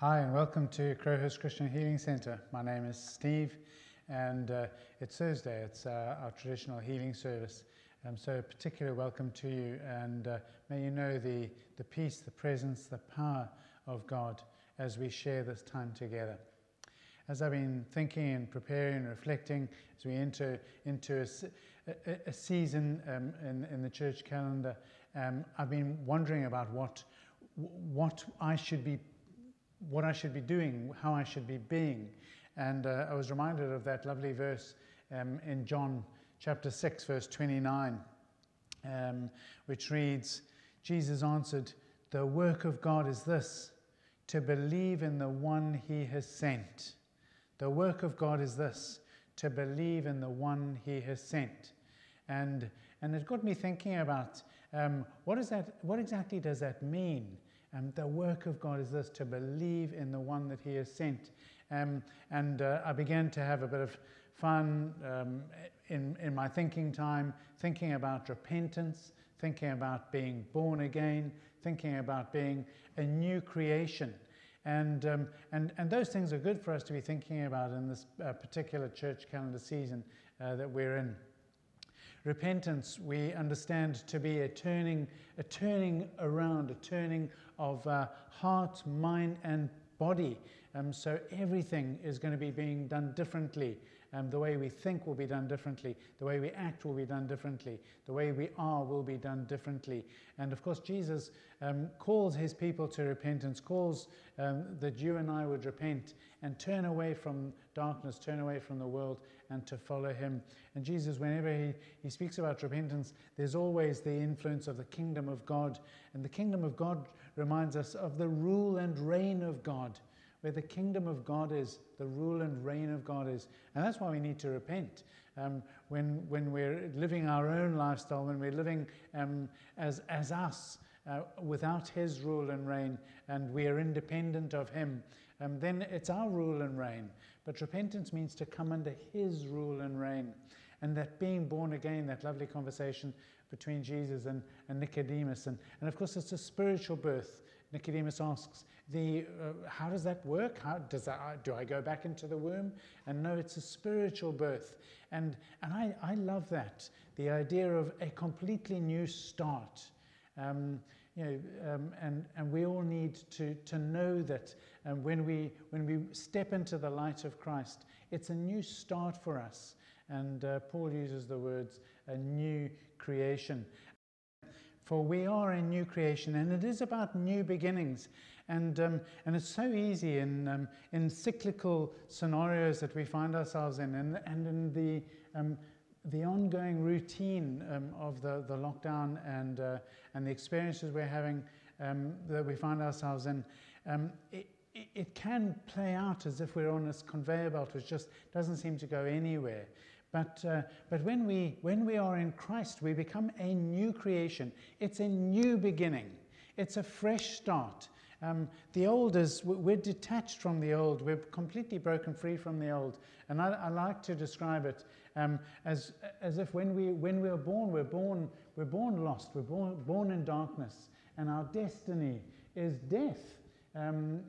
Hi, and welcome to Crowhurst Christian Healing Centre. My name is Steve, and uh, it's Thursday. It's uh, our traditional healing service. Um, so, a particular welcome to you, and uh, may you know the, the peace, the presence, the power of God as we share this time together. As I've been thinking and preparing and reflecting as we enter into a, a, a season um, in, in the church calendar, um, I've been wondering about what, what I should be what I should be doing, how I should be being. And uh, I was reminded of that lovely verse um, in John chapter 6, verse 29, um, which reads Jesus answered, The work of God is this, to believe in the one he has sent. The work of God is this, to believe in the one he has sent. And, and it got me thinking about um, what, is that, what exactly does that mean? Um, the work of God is this to believe in the one that He has sent. Um, and uh, I began to have a bit of fun um, in, in my thinking time, thinking about repentance, thinking about being born again, thinking about being a new creation. And, um, and, and those things are good for us to be thinking about in this uh, particular church calendar season uh, that we're in. Repentance, we understand to be a turning, a turning around, a turning of uh, heart, mind, and body. Um, so everything is going to be being done differently. Um, the way we think will be done differently. The way we act will be done differently. The way we are will be done differently. And of course, Jesus um, calls his people to repentance, calls um, that you and I would repent and turn away from darkness, turn away from the world, and to follow him. And Jesus, whenever he, he speaks about repentance, there's always the influence of the kingdom of God. And the kingdom of God reminds us of the rule and reign of God where the kingdom of God is, the rule and reign of God is. And that's why we need to repent. Um, when, when we're living our own lifestyle, when we're living um, as, as us, uh, without His rule and reign, and we are independent of Him, um, then it's our rule and reign. But repentance means to come under His rule and reign. And that being born again, that lovely conversation between Jesus and, and Nicodemus. And, and of course, it's a spiritual birth. Nicodemus asks, the, uh, how does that work? How does that, uh, do I go back into the womb? And no, it's a spiritual birth. And, and I, I love that, the idea of a completely new start. Um, you know, um, and, and we all need to, to know that um, when, we, when we step into the light of Christ, it's a new start for us. And uh, Paul uses the words, a new creation. For we are a new creation, and it is about new beginnings. And, um, and it's so easy in, um, in cyclical scenarios that we find ourselves in, and, and in the, um, the ongoing routine um, of the, the lockdown and, uh, and the experiences we're having um, that we find ourselves in. Um, it, it can play out as if we're on this conveyor belt which just doesn't seem to go anywhere. But, uh, but when, we, when we are in Christ, we become a new creation. It's a new beginning. It's a fresh start. Um, the old is, we're detached from the old. We're completely broken free from the old. And I, I like to describe it um, as, as if when we, when we are born, we're born, we're born lost. We're born, born in darkness. And our destiny is death um,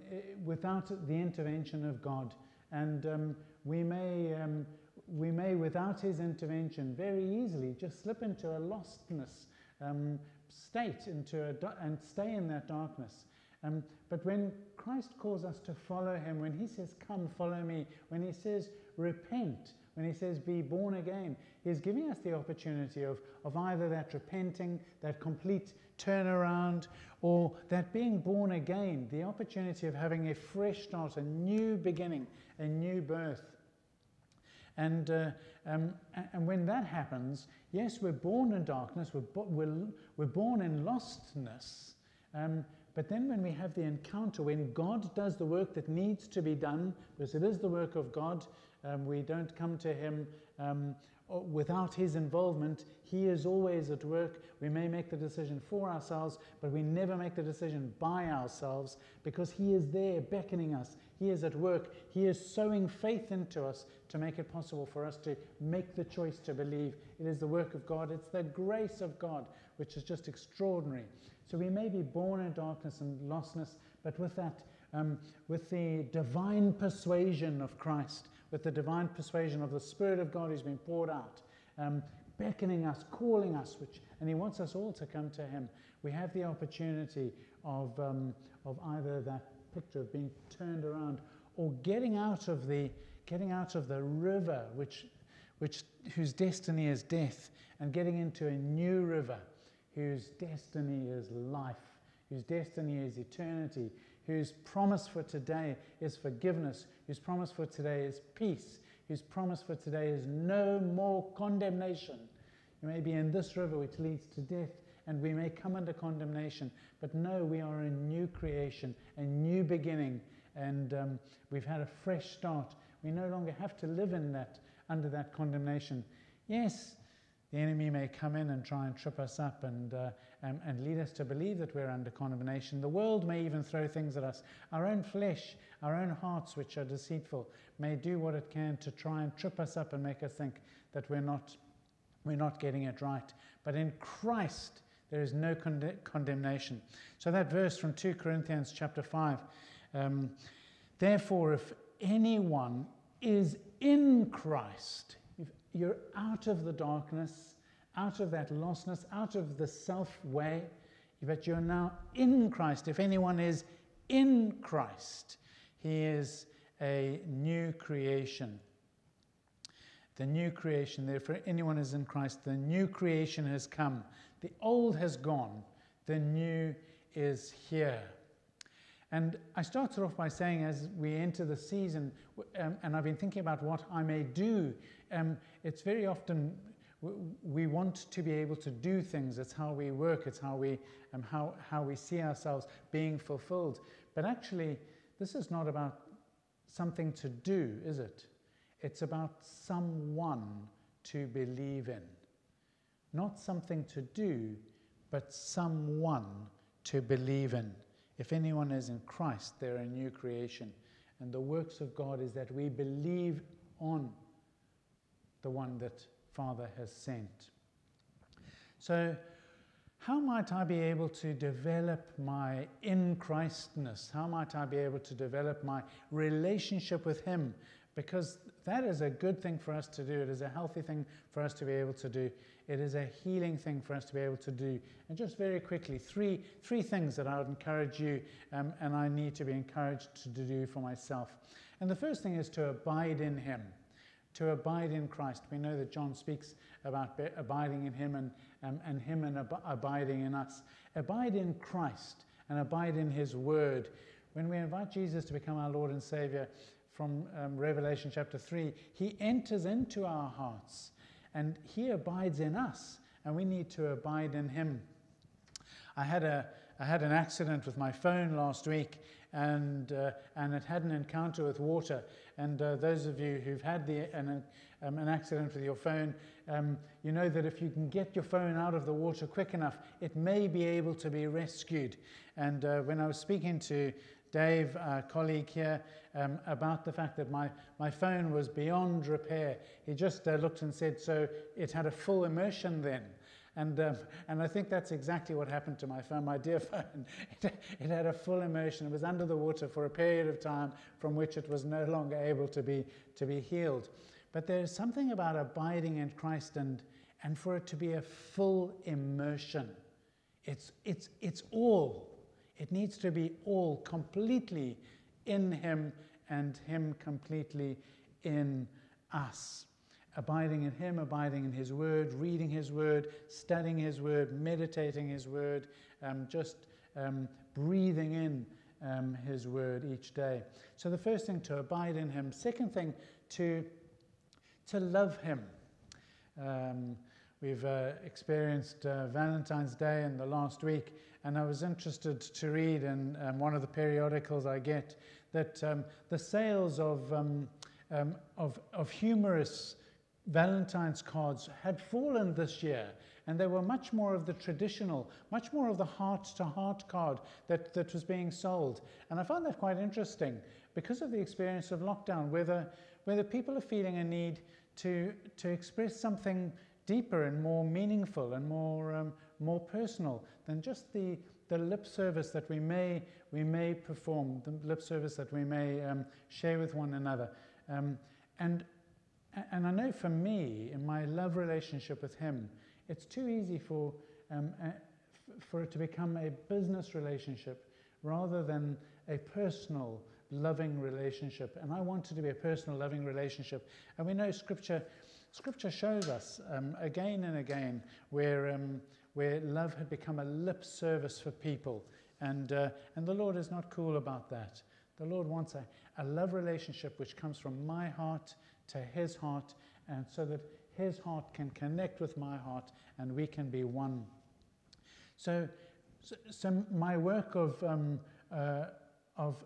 without the intervention of God. And um, we may um, we may, without his intervention, very easily just slip into a lostness um, state into a and stay in that darkness. Um, but when Christ calls us to follow him, when he says, Come, follow me, when he says, Repent, when he says, Be born again, he's giving us the opportunity of, of either that repenting, that complete turnaround, or that being born again, the opportunity of having a fresh start, a new beginning, a new birth. And, uh, um, and when that happens, yes, we're born in darkness, we're, bo- we're, we're born in lostness. Um, but then when we have the encounter, when God does the work that needs to be done, because it is the work of God, um, we don't come to Him um, without His involvement. He is always at work. We may make the decision for ourselves, but we never make the decision by ourselves because He is there beckoning us. He is at work. He is sowing faith into us to make it possible for us to make the choice to believe. It is the work of God, it's the grace of God, which is just extraordinary. So we may be born in darkness and lostness, but with that, um, with the divine persuasion of Christ, with the divine persuasion of the Spirit of God who's been poured out, um, beckoning us, calling us, which, and He wants us all to come to Him. We have the opportunity of, um, of either that picture of being turned around or getting out of the, getting out of the river which, which, whose destiny is death and getting into a new river whose destiny is life, whose destiny is eternity, whose promise for today is forgiveness, whose promise for today is peace, whose promise for today is no more condemnation. You may be in this river which leads to death, and we may come under condemnation, but no, we are a new creation, a new beginning, and um, we've had a fresh start. We no longer have to live in that, under that condemnation. Yes, the enemy may come in and try and trip us up and, uh, and, and, lead us to believe that we're under condemnation. The world may even throw things at us. Our own flesh, our own hearts, which are deceitful, may do what it can to try and trip us up and make us think that we're not, we're not getting it right. But in Christ, there is no con- condemnation. So that verse from 2 Corinthians chapter 5 um, Therefore, if anyone is in Christ, you're out of the darkness, out of that lostness, out of the self way, but you're now in Christ. If anyone is in Christ, he is a new creation. The new creation, therefore, anyone is in Christ, the new creation has come. The old has gone, the new is here. And I started off by saying, as we enter the season, um, and I've been thinking about what I may do, um, it's very often we want to be able to do things. It's how we work. It's how we, um, how, how we see ourselves being fulfilled. But actually, this is not about something to do, is it? It's about someone to believe in. Not something to do, but someone to believe in. If anyone is in Christ, they're a new creation. And the works of God is that we believe on the one that Father has sent. So, how might I be able to develop my in Christness? How might I be able to develop my relationship with Him? Because that is a good thing for us to do. It is a healthy thing for us to be able to do. It is a healing thing for us to be able to do. And just very quickly, three, three things that I would encourage you um, and I need to be encouraged to do for myself. And the first thing is to abide in Him to abide in Christ. We know that John speaks about abiding in Him and, um, and Him and ab- abiding in us. Abide in Christ and abide in His Word. When we invite Jesus to become our Lord and Savior from um, Revelation chapter 3, He enters into our hearts and He abides in us, and we need to abide in Him. I had, a, I had an accident with my phone last week, and, uh, and it had an encounter with water. And uh, those of you who've had the, an, um, an accident with your phone, um, you know that if you can get your phone out of the water quick enough, it may be able to be rescued. And uh, when I was speaking to Dave, our colleague here, um, about the fact that my, my phone was beyond repair, he just uh, looked and said, So it had a full immersion then. And, um, and I think that's exactly what happened to my phone, my dear phone. It, it, had a full immersion. It was under the water for a period of time from which it was no longer able to be, to be healed. But there's something about abiding in Christ and, and for it to be a full immersion. It's, it's, it's all. It needs to be all completely in Him and Him completely in us abiding in Him, abiding in His Word, reading His Word, studying His Word, meditating His Word, um, just um, breathing in um, His Word each day. So the first thing, to abide in Him. Second thing, to, to love Him. Um, we've uh, experienced uh, Valentine's Day in the last week, and I was interested to read in um, one of the periodicals I get that um, the sales of, of, of humorous Valentine's cards had fallen this year, and they were much more of the traditional, much more of the heart to heart card that, that was being sold. And I found that quite interesting because of the experience of lockdown, whether, whether people are feeling a need to, to express something deeper and more meaningful and more, um, more personal than just the, the lip service that we may, we may perform, the lip service that we may um, share with one another. Um, and, and I know for me, in my love relationship with Him, it's too easy for, um, uh, for it to become a business relationship rather than a personal, loving relationship. And I want it to be a personal, loving relationship. And we know Scripture, Scripture shows us um, again and again where, um, where love had become a lip service for people. And, uh, and the Lord is not cool about that. The Lord wants a, a love relationship which comes from my heart to His heart, and so that His heart can connect with my heart and we can be one. So, so, so my work of, um, uh, of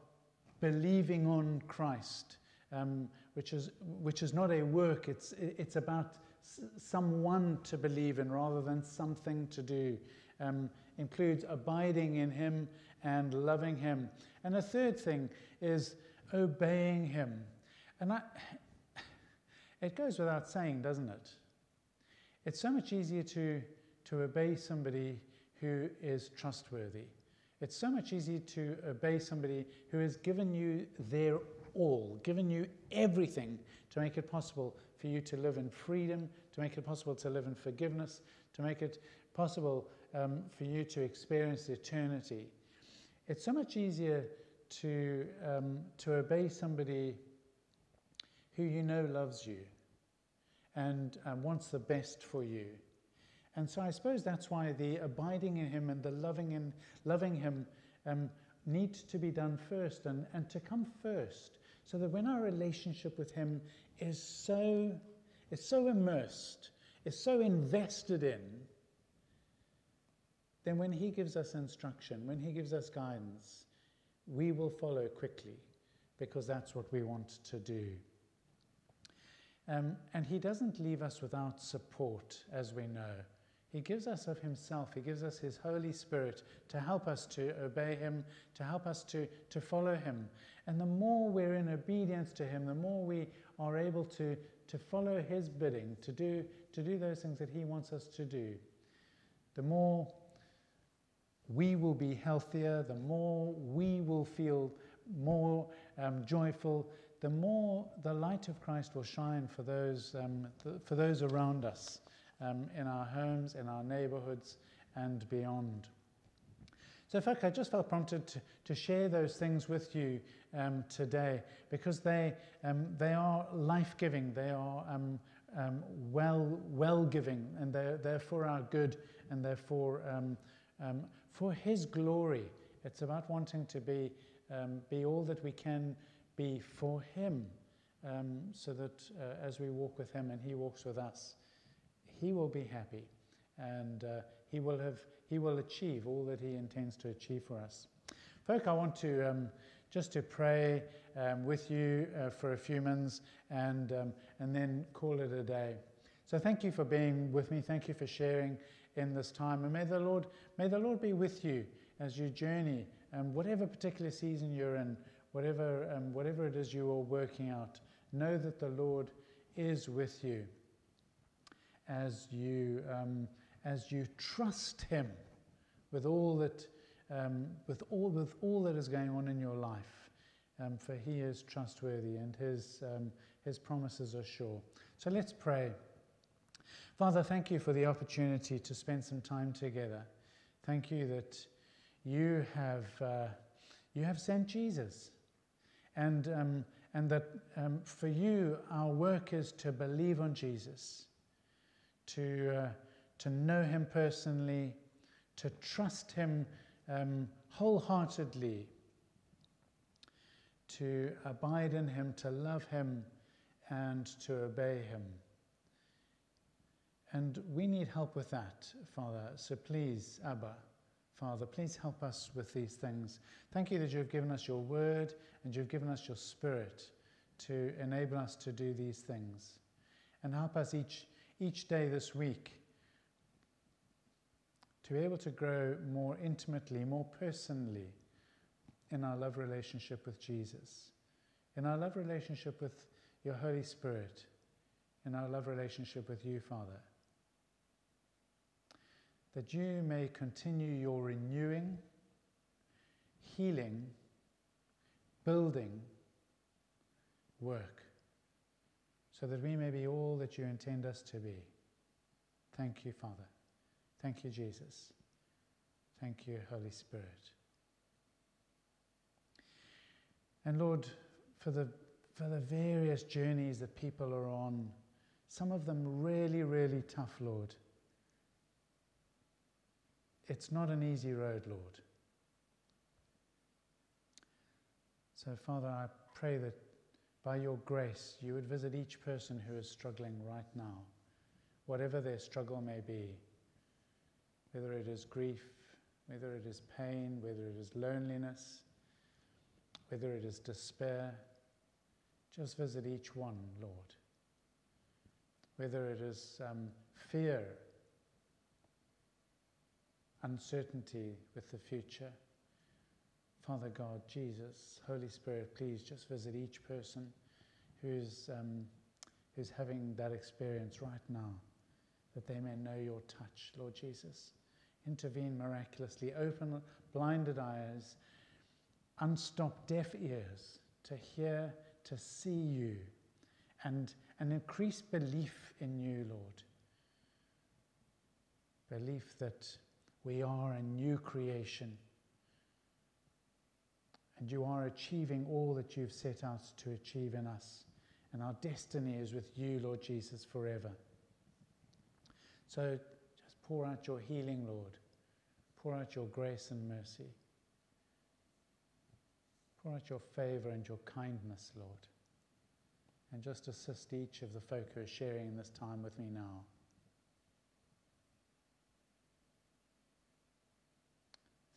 believing on Christ, um, which, is, which is not a work, it's, it's about someone to believe in rather than something to do. Um, includes abiding in Him and loving Him. And a third thing is obeying Him. And I, it goes without saying, doesn't it? It's so much easier to, to obey somebody who is trustworthy. It's so much easier to obey somebody who has given you their all, given you everything to make it possible for you to live in freedom, to make it possible to live in forgiveness, to make it possible um, for you to experience eternity. It's so much easier to, um, to obey somebody who you know loves you and um, wants the best for you. And so I suppose that's why the abiding in Him and the loving, in, loving Him um, need to be done first and, and to come first. So that when our relationship with Him is so, is so immersed, is so invested in, then when He gives us instruction, when He gives us guidance, we will follow quickly because that's what we want to do. Um, and He doesn't leave us without support, as we know. He gives us of Himself. He gives us His Holy Spirit to help us to obey Him, to help us to, to follow Him. And the more we're in obedience to Him, the more we are able to, to follow His bidding, to do, to do those things that He wants us to do, the more we will be healthier, the more we will feel more um, joyful, the more the light of Christ will shine for those, um, th- for those around us um, in our homes, in our neighborhoods, and beyond. So, folk, I just felt prompted to, to share those things with you um, today because they, um, they are life giving, they are um, um, well, well giving, and they're, they're for our good and they're for, for His glory. It's about wanting to be, be all that we can be for Him so that uh, as we walk with Him and He walks with us, he will be happy and uh, he, will have, he will achieve all that he intends to achieve for us. Folk, I want to um, just to pray um, with you uh, for a few minutes and, um, and then call it a day. So thank you for being with me. Thank you for sharing in this time. And may the Lord, may the Lord be with you as you journey, um, whatever particular season you're in, whatever, um, whatever it is you are working out. Know that the Lord is with you as you, um, as you trust Him with all that, um, with all, with all that is going on in your life. Um, for He is trustworthy and His, um, His promises are sure. So let's pray. Father, thank you for the opportunity to spend some time together. Thank you that you have, uh, you have sent Jesus. And, um, and that um, for you, our work is to believe on Jesus to, uh, to know Him personally, to trust Him um, wholeheartedly, to abide in Him, to love Him, and to obey Him. And we need help with that, Father. So please, Abba, Father, please help us with these things. Thank you that you've given us your word and you've given us your spirit to enable us to do these things. And help us each each day this week to be able to grow more intimately, more personally in our love relationship with Jesus, in our love relationship with your Holy Spirit, in our love relationship with you, Father. That you may continue your renewing, healing, building work, so that we may be all that you intend us to be. Thank you, Father. Thank you, Jesus. Thank you, Holy Spirit. And Lord, for the, for the various journeys that people are on, some of them really, really tough, Lord. It's not an easy road, Lord. So, Father, I pray that by your grace you would visit each person who is struggling right now, whatever their struggle may be, whether it is grief, whether it is pain, whether it is loneliness, whether it is despair. Just visit each one, Lord. Whether it is um, fear, uncertainty with the future. Father God, Jesus, Holy Spirit, please just visit each person who's, um, who's having that experience right now, that they may know your touch, Lord Jesus. Intervene miraculously, open blinded eyes, unstop deaf ears to hear, to see you, and an increased belief in you, Lord. Belief that we are a new creation and you are achieving all that you've set out to achieve in us. And our destiny is with you, Lord Jesus, forever. So just pour out your healing, Lord. Pour out your grace and mercy. Pour out your favor and your kindness, Lord. And just assist each of the folk who are sharing this time with me now.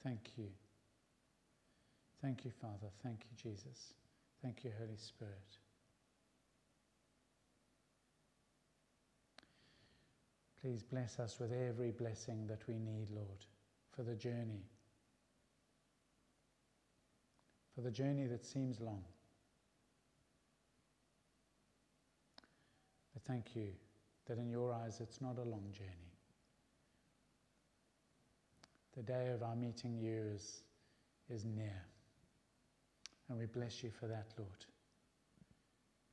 Thank you. Thank you, Father. Thank you, Jesus. Thank you, Holy Spirit. Please bless us with every blessing that we need, Lord, for the journey. For the journey that seems long. But thank you that in your eyes it's not a long journey. The day of our meeting you is, is near. And we bless you for that, Lord.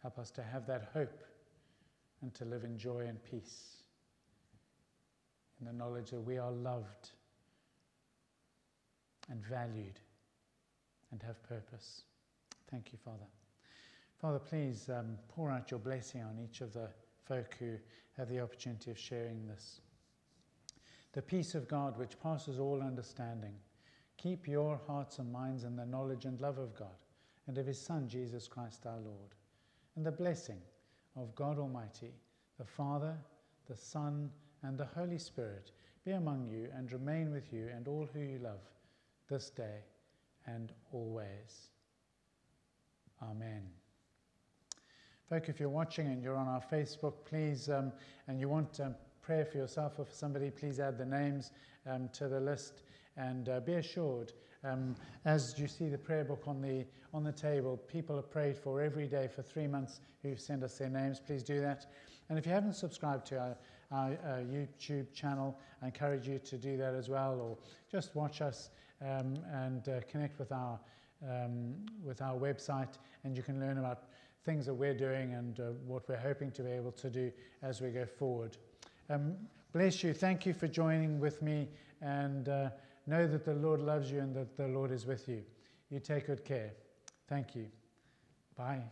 Help us to have that hope and to live in joy and peace in the knowledge that we are loved and valued and have purpose. Thank you, Father. Father, please um, pour out your blessing on each of the folk who have the opportunity of sharing this. The peace of God, which passes all understanding, keep your hearts and minds in the knowledge and love of God and of his Son, Jesus Christ our Lord. And the blessing of God Almighty, the Father, the Son, and the Holy Spirit be among you and remain with you and all who you love this day and always. Amen. Folk, if you're watching and you're on our Facebook, please, um, and you want um, prayer for yourself or for somebody, please add the names um, to the list and uh, be assured um, as you see the prayer book on the, on the table, people are prayed for every day for three months who've sent us their names. Please do that. And if you haven't subscribed to our, our, our YouTube channel, I encourage you to do that as well, or just watch us um, and uh, connect with our, um, with our website, and you can learn about things that we're doing and uh, what we're hoping to be able to do as we go forward. Um, bless you. Thank you for joining with me, and uh, Know that the Lord loves you and that the Lord is with you. You take good care. Thank you. Bye.